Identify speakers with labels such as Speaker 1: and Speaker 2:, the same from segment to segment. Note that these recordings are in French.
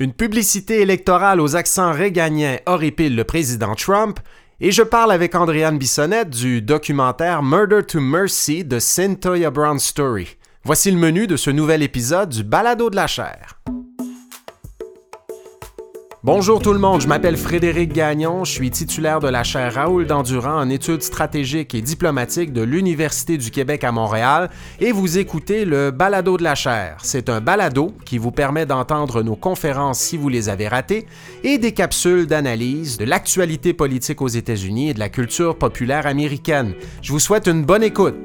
Speaker 1: Une publicité électorale aux accents réganiens horripile le président Trump, et je parle avec Andréane Bissonnette du documentaire Murder to Mercy de Cynthia Brown Story. Voici le menu de ce nouvel épisode du Balado de la chair. Bonjour tout le monde, je m'appelle Frédéric Gagnon, je suis titulaire de la chaire Raoul Dandurand en études stratégiques et diplomatiques de l'Université du Québec à Montréal et vous écoutez le Balado de la chaire. C'est un balado qui vous permet d'entendre nos conférences si vous les avez ratées et des capsules d'analyse de l'actualité politique aux États-Unis et de la culture populaire américaine. Je vous souhaite une bonne écoute.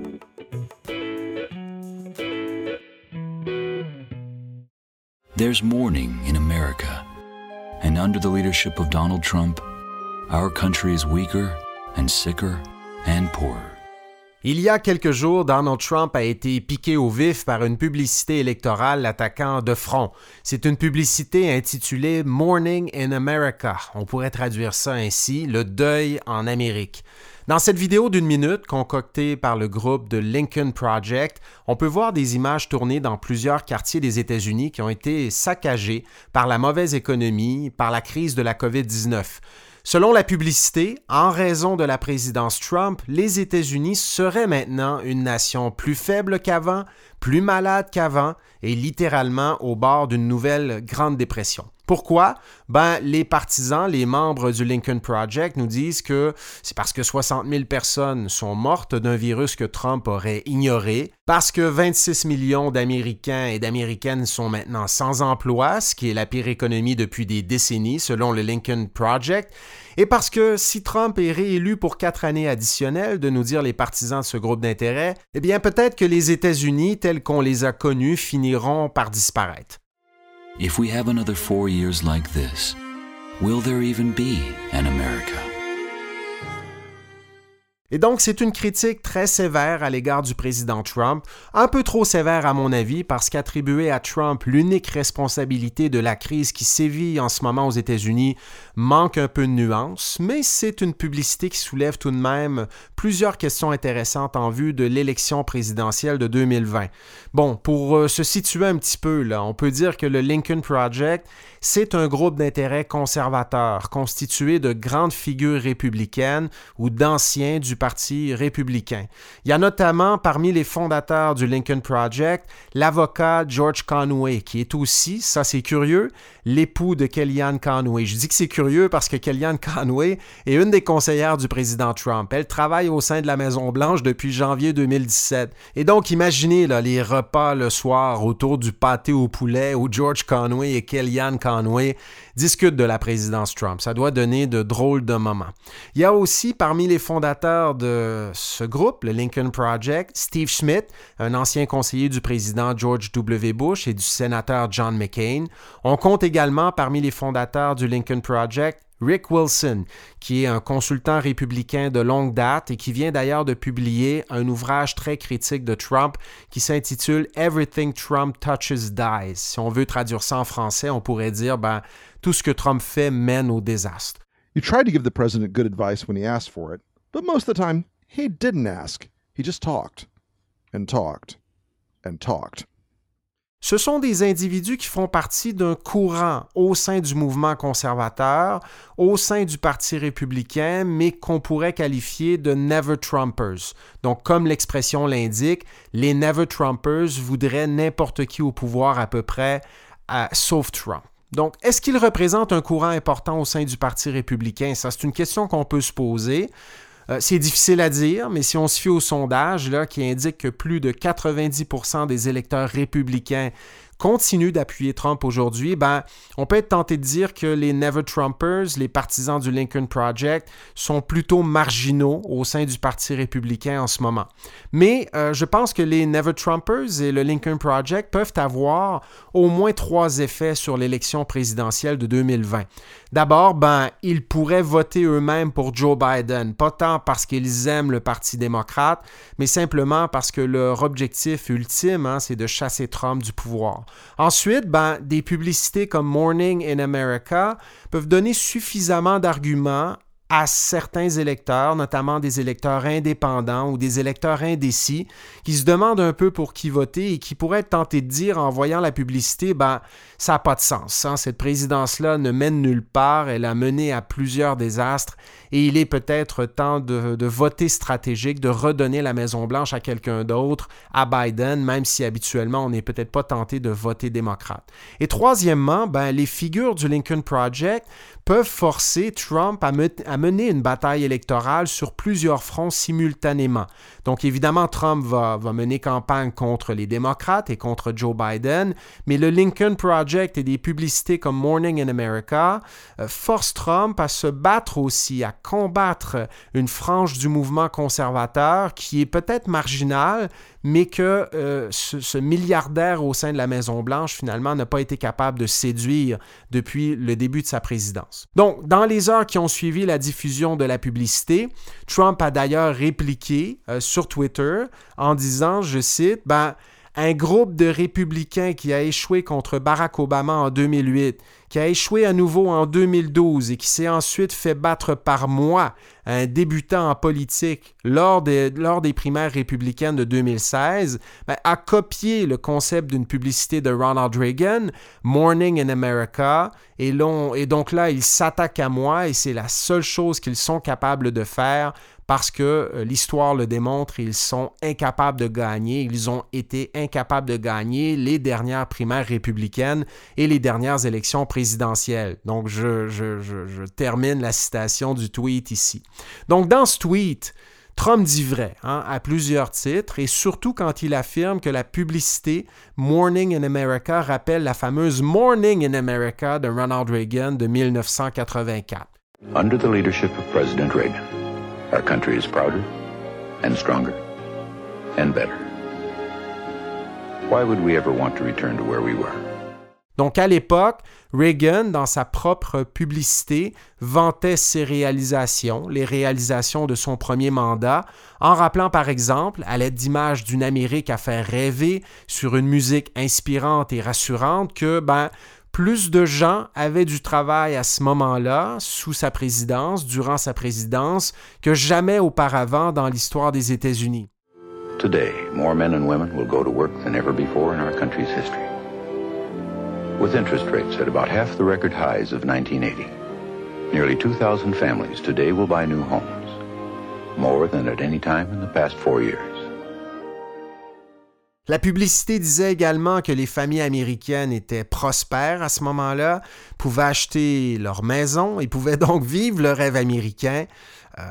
Speaker 2: And under the leadership of Donald Trump, our country is weaker and sicker and poorer.
Speaker 1: Il y a quelques jours, Donald Trump a été piqué au vif par une publicité électorale l'attaquant de front. C'est une publicité intitulée Morning in America. On pourrait traduire ça ainsi, le deuil en Amérique. Dans cette vidéo d'une minute concoctée par le groupe de Lincoln Project, on peut voir des images tournées dans plusieurs quartiers des États-Unis qui ont été saccagés par la mauvaise économie, par la crise de la COVID-19. Selon la publicité, en raison de la présidence Trump, les États-Unis seraient maintenant une nation plus faible qu'avant, plus malade qu'avant et littéralement au bord d'une nouvelle Grande Dépression. Pourquoi? Ben, les partisans, les membres du Lincoln Project nous disent que c'est parce que 60 000 personnes sont mortes d'un virus que Trump aurait ignoré, parce que 26 millions d'Américains et d'Américaines sont maintenant sans emploi, ce qui est la pire économie depuis des décennies selon le Lincoln Project, et parce que si Trump est réélu pour quatre années additionnelles, de nous dire les partisans de ce groupe d'intérêt, eh bien peut-être que les États-Unis, tels qu'on les a connus, finiront par disparaître.
Speaker 2: If we have another four years like this, will there even be an America?
Speaker 1: Et donc, c'est une critique très sévère à l'égard du président Trump, un peu trop sévère à mon avis parce qu'attribuer à Trump l'unique responsabilité de la crise qui sévit en ce moment aux États-Unis manque un peu de nuance, mais c'est une publicité qui soulève tout de même plusieurs questions intéressantes en vue de l'élection présidentielle de 2020. Bon, pour euh, se situer un petit peu, là, on peut dire que le Lincoln Project, c'est un groupe d'intérêt conservateur constitué de grandes figures républicaines ou d'anciens du Parti républicain. Il y a notamment parmi les fondateurs du Lincoln Project l'avocat George Conway, qui est aussi, ça c'est curieux, l'époux de Kellyanne Conway. Je dis que c'est curieux parce que Kellyanne Conway est une des conseillères du président Trump. Elle travaille au sein de la Maison-Blanche depuis janvier 2017. Et donc, imaginez les repas le soir autour du pâté au poulet où George Conway et Kellyanne Conway discutent de la présidence Trump. Ça doit donner de drôles de moments. Il y a aussi parmi les fondateurs de ce groupe, le Lincoln Project, Steve Schmidt, un ancien conseiller du président George W. Bush et du sénateur John McCain. On compte également parmi les fondateurs du Lincoln Project Rick Wilson, qui est un consultant républicain de longue date et qui vient d'ailleurs de publier un ouvrage très critique de Trump qui s'intitule Everything Trump Touches Dies. Si on veut traduire ça en français, on pourrait dire ben, tout ce que Trump fait mène au désastre.
Speaker 3: You tried to give the president good advice when he asked for it, but most of the time he didn't ask. He just talked and talked and talked.
Speaker 1: Ce sont des individus qui font partie d'un courant au sein du mouvement conservateur, au sein du Parti républicain, mais qu'on pourrait qualifier de Never Trumpers. Donc, comme l'expression l'indique, les Never Trumpers voudraient n'importe qui au pouvoir à peu près, sauf Trump. Donc, est-ce qu'il représente un courant important au sein du Parti républicain? Ça, c'est une question qu'on peut se poser. Euh, c'est difficile à dire, mais si on se fie au sondage là, qui indique que plus de 90% des électeurs républicains continue d'appuyer Trump aujourd'hui, ben, on peut être tenté de dire que les Never Trumpers, les partisans du Lincoln Project, sont plutôt marginaux au sein du Parti républicain en ce moment. Mais euh, je pense que les Never Trumpers et le Lincoln Project peuvent avoir au moins trois effets sur l'élection présidentielle de 2020. D'abord, ben, ils pourraient voter eux-mêmes pour Joe Biden, pas tant parce qu'ils aiment le Parti démocrate, mais simplement parce que leur objectif ultime, hein, c'est de chasser Trump du pouvoir. Ensuite, ben, des publicités comme Morning in America peuvent donner suffisamment d'arguments à certains électeurs, notamment des électeurs indépendants ou des électeurs indécis, qui se demandent un peu pour qui voter et qui pourraient être tentés de dire en voyant la publicité, ben, ça n'a pas de sens. Hein. Cette présidence-là ne mène nulle part, elle a mené à plusieurs désastres et il est peut-être temps de, voter stratégique, de redonner la Maison-Blanche à quelqu'un d'autre, à Biden, même si habituellement on n'est peut-être pas tenté de voter démocrate. Et troisièmement, ben, les figures du Lincoln Project peuvent forcer Trump à, mener une bataille électorale sur plusieurs fronts simultanément. Donc évidemment, Trump va, va, mener campagne contre les démocrates et contre Joe Biden, mais le Lincoln Project et des publicités comme Morning in America euh, forcent Trump à se battre aussi, à combattre une frange du mouvement conservateur qui est peut-être marginale, mais que euh, ce, milliardaire au sein de la Maison-Blanche, finalement, n'a pas été capable de séduire depuis le début de sa présidence. Donc, dans les heures qui ont suivi la diffusion de la publicité, Trump a d'ailleurs répliqué euh, sur Twitter en disant, je cite, ben, un groupe de républicains qui a échoué contre Barack Obama en 2008, qui a échoué à nouveau en 2012 et qui s'est ensuite fait battre par moi, un débutant en politique, lors des, lors des primaires républicaines de 2016, ben, a copié le concept d'une publicité de Ronald Reagan, Morning in America, et, et donc là, ils s'attaquent à moi et c'est la seule chose qu'ils sont capables de faire parce que euh, l'histoire le démontre, ils sont incapables de gagner. Ils ont été incapables de gagner les dernières primaires républicaines et les dernières élections présidentielles. Donc, je, termine la citation du tweet ici. Donc, dans ce tweet, Trump dit vrai hein, à plusieurs titres et surtout quand il affirme que la publicité Morning in America rappelle la fameuse Morning in America de Ronald Reagan de 1984.
Speaker 2: Under the leadership of President Reagan. Our country is prouder and stronger and better. Why would we ever want to return to where we were?
Speaker 1: Donc à l'époque, Reagan, dans sa propre publicité, vantait ses réalisations, les réalisations de son premier mandat, en rappelant par exemple, à l'aide d'images d'une Amérique à faire rêver sur une musique inspirante et rassurante, que ben, plus de gens avaient du travail à ce moment-là, sous sa présidence, durant sa présidence, que jamais auparavant dans l'histoire des États-Unis.
Speaker 2: Today, more men and women will go to work than ever before in our country's history. With interest rates at about half the record highs of 1980, nearly 2,000 families today will buy new homes, more than at any time in the past four years.
Speaker 1: La publicité disait également que les familles américaines étaient prospères à ce moment-là, pouvaient acheter leur maison et pouvaient donc vivre le rêve américain. Euh,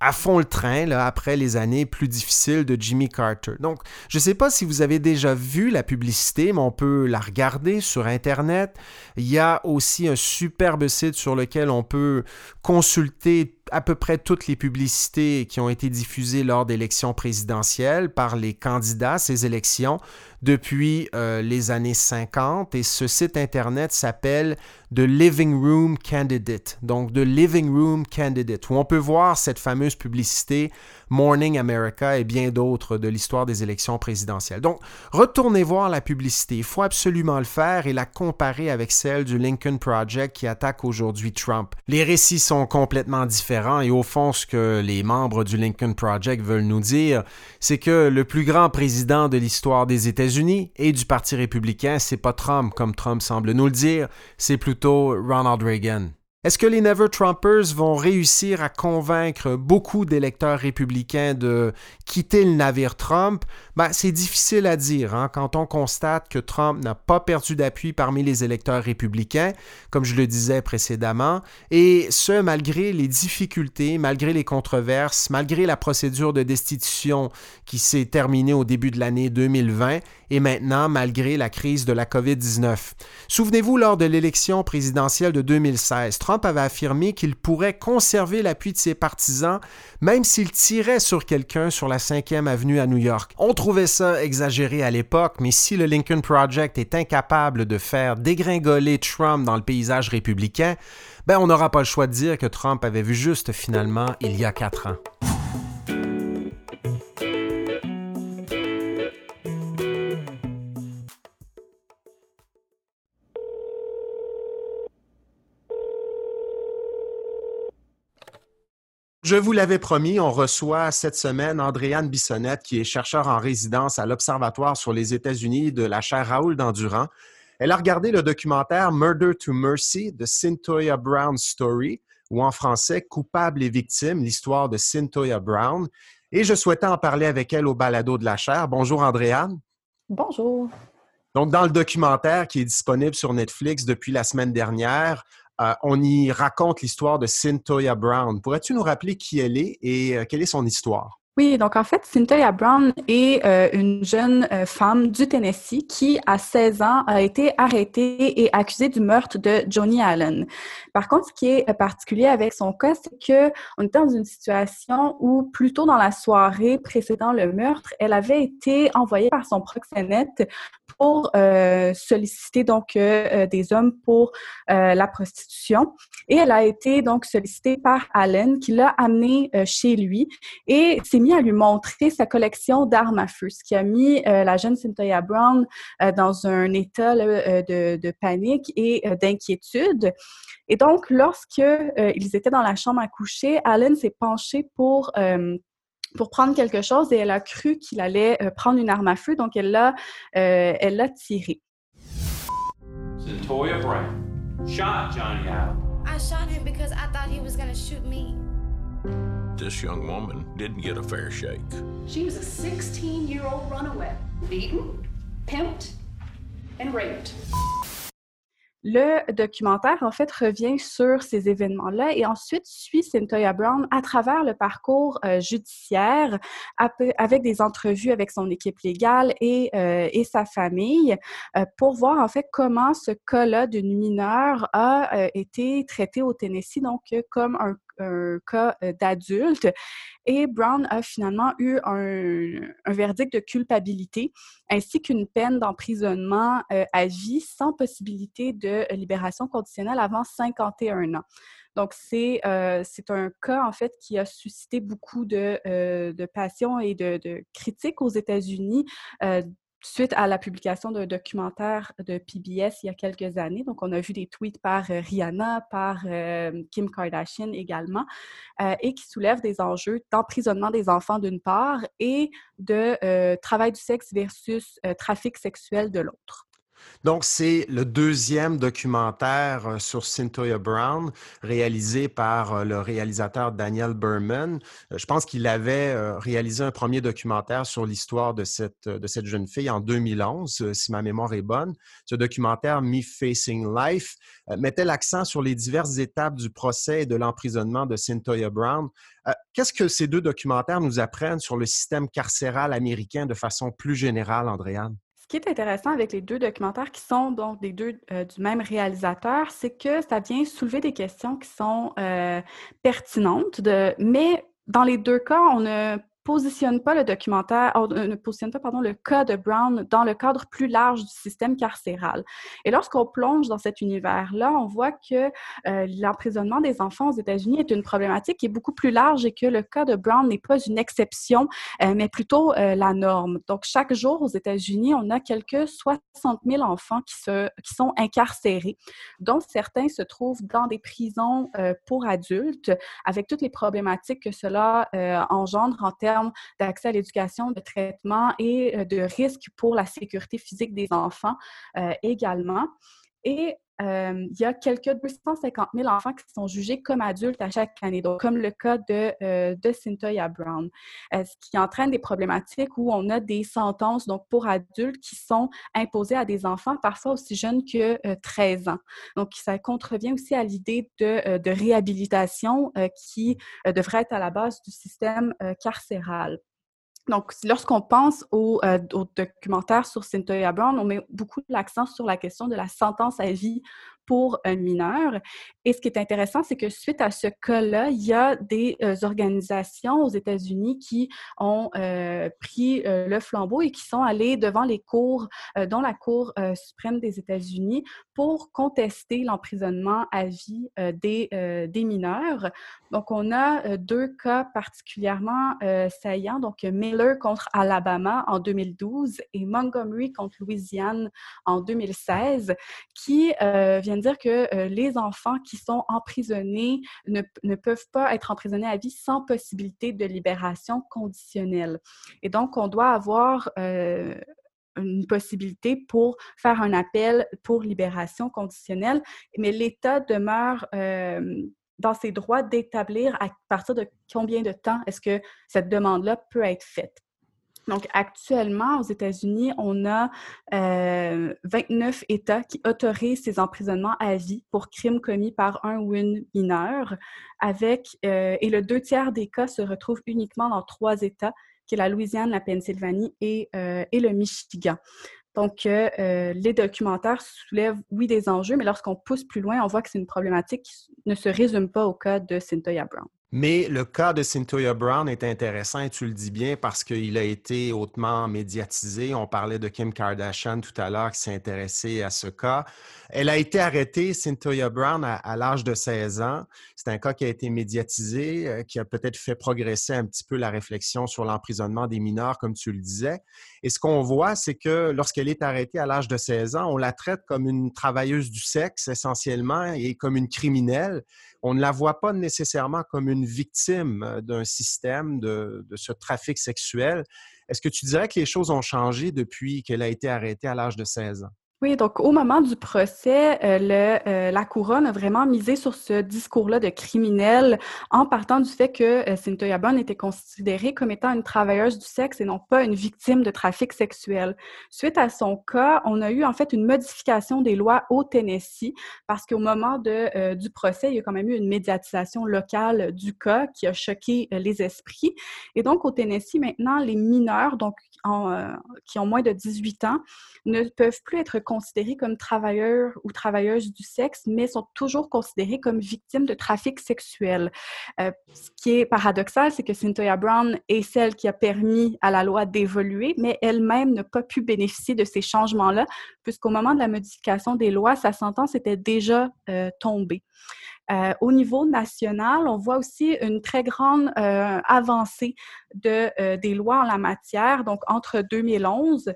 Speaker 1: à fond le train après les années plus difficiles de Jimmy Carter. Donc, je ne sais pas si vous avez déjà vu la publicité, mais on peut la regarder sur Internet. Il y a aussi un superbe site sur lequel on peut consulter à peu près toutes les publicités qui ont été diffusées lors d'élections présidentielles par les candidats ces élections depuis euh, les années 50 et ce site internet s'appelle The Living Room Candidate. Donc The Living Room Candidate où on peut voir cette fameuse publicité Morning America et bien d'autres de l'histoire des élections présidentielles. Donc retournez voir la publicité, il faut absolument le faire et la comparer avec celle du Lincoln Project qui attaque aujourd'hui Trump. Les récits sont complètement différents et au fond ce que les membres du Lincoln Project veulent nous dire, c'est que le plus grand président de l'histoire des États-Unis et du Parti républicain, c'est pas Trump comme Trump semble nous le dire, c'est plutôt Ronald Reagan. Est-ce que les Never Trumpers vont réussir à convaincre beaucoup d'électeurs républicains de quitter le navire Trump? Ben, c'est difficile à dire hein, quand on constate que Trump n'a pas perdu d'appui parmi les électeurs républicains, comme je le disais précédemment, et ce malgré les difficultés, malgré les controverses, malgré la procédure de destitution qui s'est terminée au début de l'année 2020 et maintenant malgré la crise de la COVID-19. Souvenez-vous, lors de l'élection présidentielle de 2016, Trump avait affirmé qu'il pourrait conserver l'appui de ses partisans même s'il tirait sur quelqu'un sur la 5e avenue à New York. On trouvait ça exagéré à l'époque, mais si le Lincoln Project est incapable de faire dégringoler Trump dans le paysage républicain, ben on n'aura pas le choix de dire que Trump avait vu juste finalement il y a quatre ans. Je vous l'avais promis, on reçoit cette semaine Andréane Bissonnette, qui est chercheur en résidence à l'Observatoire sur les États-Unis de la chaire Raoul Dandurand. Elle a regardé le documentaire Murder to Mercy de Cynthia Brown Story, ou en français Coupable et victime, l'histoire de Cynthia Brown. Et je souhaitais en parler avec elle au balado de la chaire. Bonjour Andréane.
Speaker 4: Bonjour.
Speaker 1: Donc, dans le documentaire qui est disponible sur Netflix depuis la semaine dernière, euh, on y raconte l'histoire de Cynthia Brown. Pourrais-tu nous rappeler qui elle est et euh, quelle est son histoire?
Speaker 4: Oui, donc en fait, Cynthia Brown est euh, une jeune femme du Tennessee qui, à 16 ans, a été arrêtée et accusée du meurtre de Johnny Allen. Par contre, ce qui est particulier avec son cas, c'est que on était dans une situation où, plus tôt dans la soirée précédant le meurtre, elle avait été envoyée par son proxénète pour euh, solliciter donc euh, euh, des hommes pour la prostitution. Et elle a été donc sollicitée par Allen, qui l'a amenée chez lui et s'est mis à lui montrer sa collection d'armes à feu, ce qui a mis la jeune Cynthia Brown dans un état de, de, panique et d'inquiétude. Et donc, lorsque ils étaient dans la chambre à coucher, Allen s'est penché pour pour prendre quelque chose et elle a cru qu'il allait euh, prendre une arme à feu, donc elle l'a, euh, elle l'a tiré. Centoya Brown shot Johnny Allen. I shot him because I thought he was going to shoot me. This young woman didn't get a fair shake. She was a 16-year-old runaway, beaten, pimped, and raped. Le documentaire, en fait, revient sur ces événements-là et ensuite suit Cynthia Brown à travers le parcours euh, judiciaire avec des entrevues avec son équipe légale et, euh, et sa famille euh, pour voir, en fait, comment ce cas-là d'une mineure a été traité au Tennessee, donc comme un un cas euh, d'adulte. Et Brown a finalement eu un, verdict de culpabilité ainsi qu'une peine d'emprisonnement euh, à vie sans possibilité de libération conditionnelle avant 51 ans. Donc, c'est euh, un cas, en fait, qui a suscité beaucoup de, de passion et de, de critiques aux États-Unis suite à la publication d'un documentaire de PBS il y a quelques années. Donc, on a vu des tweets par euh, Rihanna, par euh, Kim Kardashian également, euh, et qui soulèvent des enjeux d'emprisonnement des enfants d'une part et de travail du sexe versus trafic sexuel de l'autre.
Speaker 1: Donc, c'est le deuxième documentaire euh, sur Cynthia Brown, réalisé par euh, le réalisateur Daniel Berman. Euh, je pense qu'il avait réalisé un premier documentaire sur l'histoire de cette, de cette jeune fille en 2011, si ma mémoire est bonne. Ce documentaire, Me Facing Life, mettait l'accent sur les diverses étapes du procès et de l'emprisonnement de Cynthia Brown. Qu'est-ce que ces deux documentaires nous apprennent sur le système carcéral américain de façon plus générale, Andréane?
Speaker 4: Ce qui est intéressant avec les deux documentaires qui sont donc des deux euh, du même réalisateur, c'est que ça vient soulever des questions qui sont euh, pertinentes, mais dans les deux cas, on a positionne pas le documentaire, euh, ne positionne pas pardon, le cas de Brown dans le cadre plus large du système carcéral. Et lorsqu'on plonge dans cet univers-là, on voit que euh, l'emprisonnement des enfants aux États-Unis est une problématique qui est beaucoup plus large et que le cas de Brown n'est pas une exception, euh, mais plutôt la norme. Donc, chaque jour aux États-Unis, on a quelques 60 000 enfants qui, se, qui sont incarcérés, dont certains se trouvent dans des prisons pour adultes, avec toutes les problématiques que cela engendre en termes d'accès à l'éducation, de traitement et euh, de risques pour la sécurité physique des enfants euh, également. Et euh, il y a quelques 250 000 enfants qui sont jugés comme adultes à chaque année, donc comme le cas de, euh, de Cynthia Brown, euh, ce qui entraîne des problématiques où on a des sentences donc pour adultes qui sont imposées à des enfants parfois aussi jeunes que 13 ans. Donc, ça contrevient aussi à l'idée de, de, réhabilitation qui devrait être à la base du système carcéral. Donc, lorsqu'on pense au, euh, au, documentaire sur Cynthia Brown, on met beaucoup l'accent sur la question de la sentence à vie pour un mineur. Et ce qui est intéressant, c'est que suite à ce cas-là, il y a des euh, organisations aux États-Unis qui ont euh, pris euh, le flambeau et qui sont allées devant les cours, dont la Cour suprême des États-Unis, pour contester l'emprisonnement à vie des, des mineurs. Donc, on a deux cas particulièrement saillants. Donc, Miller contre Alabama en 2012 et Montgomery contre Louisiane en 2016, qui viennent vient de dire que les enfants qui sont emprisonnés ne, ne, peuvent pas être emprisonnés à vie sans possibilité de libération conditionnelle. Et donc, on doit avoir une possibilité pour faire un appel pour libération conditionnelle, mais l'État demeure dans ses droits d'établir à partir de combien de temps est-ce que cette demande-là peut être faite. Donc, actuellement, aux États-Unis, on a 29 États qui autorisent ces emprisonnements à vie pour crimes commis par un ou une mineure, avec, et le deux tiers des cas se retrouvent uniquement dans trois États qui est la Louisiane, la Pennsylvanie et, euh, et le Michigan. Donc, euh, euh, les documentaires soulèvent, oui, des enjeux, mais lorsqu'on pousse plus loin, on voit que c'est une problématique qui ne se résume pas au cas de Cynthia Brown.
Speaker 1: Mais le cas de Cynthia Brown est intéressant, et tu le dis bien, parce qu'il a été hautement médiatisé. On parlait de Kim Kardashian tout à l'heure qui s'est intéressée à ce cas. Elle a été arrêtée, Cynthia Brown, à, l'âge de 16 ans. C'est un cas qui a été médiatisé, euh, qui a peut-être fait progresser un petit peu la réflexion sur l'emprisonnement des mineurs, comme tu le disais. Et ce qu'on voit, c'est que lorsqu'elle est arrêtée à l'âge de 16 ans, on la traite comme une travailleuse du sexe essentiellement et comme une criminelle on ne la voit pas nécessairement comme une victime euh, d'un système de, ce trafic sexuel. Est-ce que tu dirais que les choses ont changé depuis qu'elle a été arrêtée à l'âge de 16 ans?
Speaker 4: Oui, donc au moment du procès, euh, euh, la couronne a vraiment misé sur ce discours-là de criminel en partant du fait que euh, Cynthia Brown était considérée comme étant une travailleuse du sexe et non pas une victime de trafic sexuel. Suite à son cas, on a eu en fait une modification des lois au Tennessee parce qu'au moment de, du procès, il y a quand même eu une médiatisation locale du cas qui a choqué les esprits. Et donc au Tennessee, maintenant, les mineurs, donc qui ont moins de 18 ans, ne peuvent plus être considérés comme travailleurs ou travailleuses du sexe, mais sont toujours considérés comme victimes de trafic sexuel. Euh, ce qui est paradoxal, c'est que Cynthia Brown est celle qui a permis à la loi d'évoluer, mais elle-même n'a pas pu bénéficier de ces changements-là, puisqu'au moment de la modification des lois, sa sentence était déjà euh, tombée. Euh, au niveau national, on voit aussi une très grande avancée de, des lois en la matière. Donc, entre 2011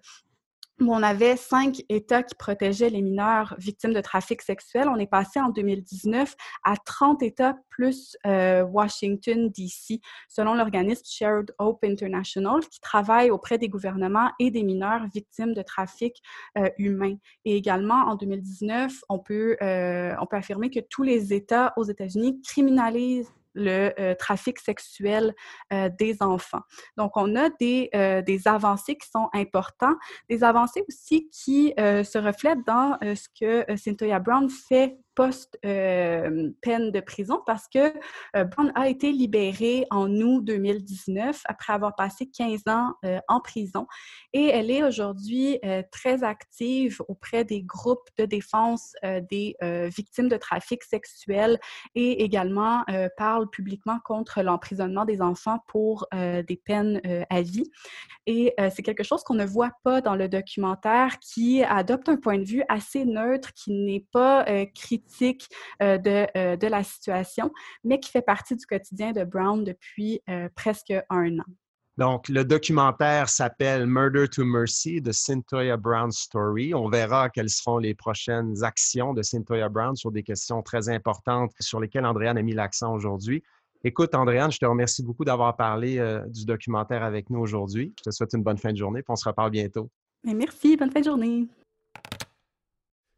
Speaker 4: on avait cinq États qui protégeaient les mineurs victimes de trafic sexuel. On est passé en 2019 à 30 États plus euh, Washington, D.C., selon l'organisme Shared Hope International, qui travaille auprès des gouvernements et des mineurs victimes de trafic euh, humain. Et également, en 2019, on peut, euh, on peut affirmer que tous les États aux États-Unis criminalisent le euh, trafic sexuel euh, des enfants. Donc, on a des, euh, des, avancées qui sont importantes, des avancées aussi qui se reflètent dans ce que Cynthia Brown fait post-peine de prison parce que Brown a été libérée en août 2019 après avoir passé 15 ans en prison et elle est aujourd'hui très active auprès des groupes de défense des victimes de trafic sexuel et également parle publiquement contre l'emprisonnement des enfants pour des peines à vie. Et c'est quelque chose qu'on ne voit pas dans le documentaire qui adopte un point de vue assez neutre, qui n'est pas critique euh, de, euh, de, la situation, mais qui fait partie du quotidien de Brown depuis euh, presque un an.
Speaker 1: Donc, le documentaire s'appelle Murder to Mercy de Cynthia Brown Story. On verra quelles seront les prochaines actions de Cynthia Brown sur des questions très importantes sur lesquelles Andréane a mis l'accent aujourd'hui. Écoute, Andréane, je te remercie beaucoup d'avoir parlé du documentaire avec nous aujourd'hui. Je te souhaite une bonne fin de journée, puis on se reparle bientôt.
Speaker 4: Merci, bonne fin de journée.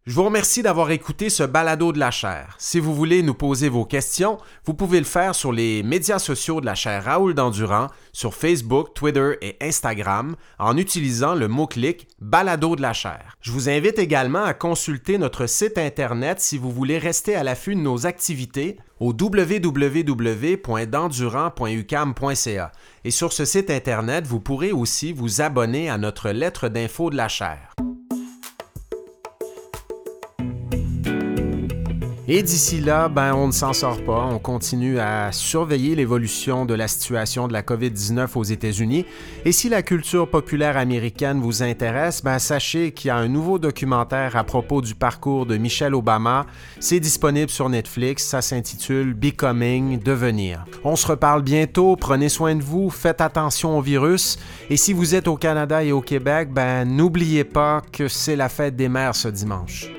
Speaker 1: Je vous remercie d'avoir écouté ce balado de la chaire. Si vous voulez nous poser vos questions, vous pouvez le faire sur les médias sociaux de la chaire Raoul Dandurand, sur Facebook, Twitter et Instagram, en utilisant le mot-clic balado de la chaire. Je vous invite également à consulter notre site Internet si vous voulez rester à l'affût de nos activités au www.dandurand.ucam.ca. Et sur ce site Internet, vous pourrez aussi vous abonner à notre lettre d'info de la chaire. Et d'ici là, ben, on ne s'en sort pas. On continue à surveiller l'évolution de la situation de la COVID-19 aux États-Unis. Et si la culture populaire américaine vous intéresse, ben, sachez qu'il y a un nouveau documentaire à propos du parcours de Michelle Obama. C'est disponible sur Netflix. Ça s'intitule Becoming, Devenir. On se reparle bientôt. Prenez soin de vous. Faites attention au virus. Et si vous êtes au Canada et au Québec, ben, n'oubliez pas que c'est la fête des mères ce dimanche.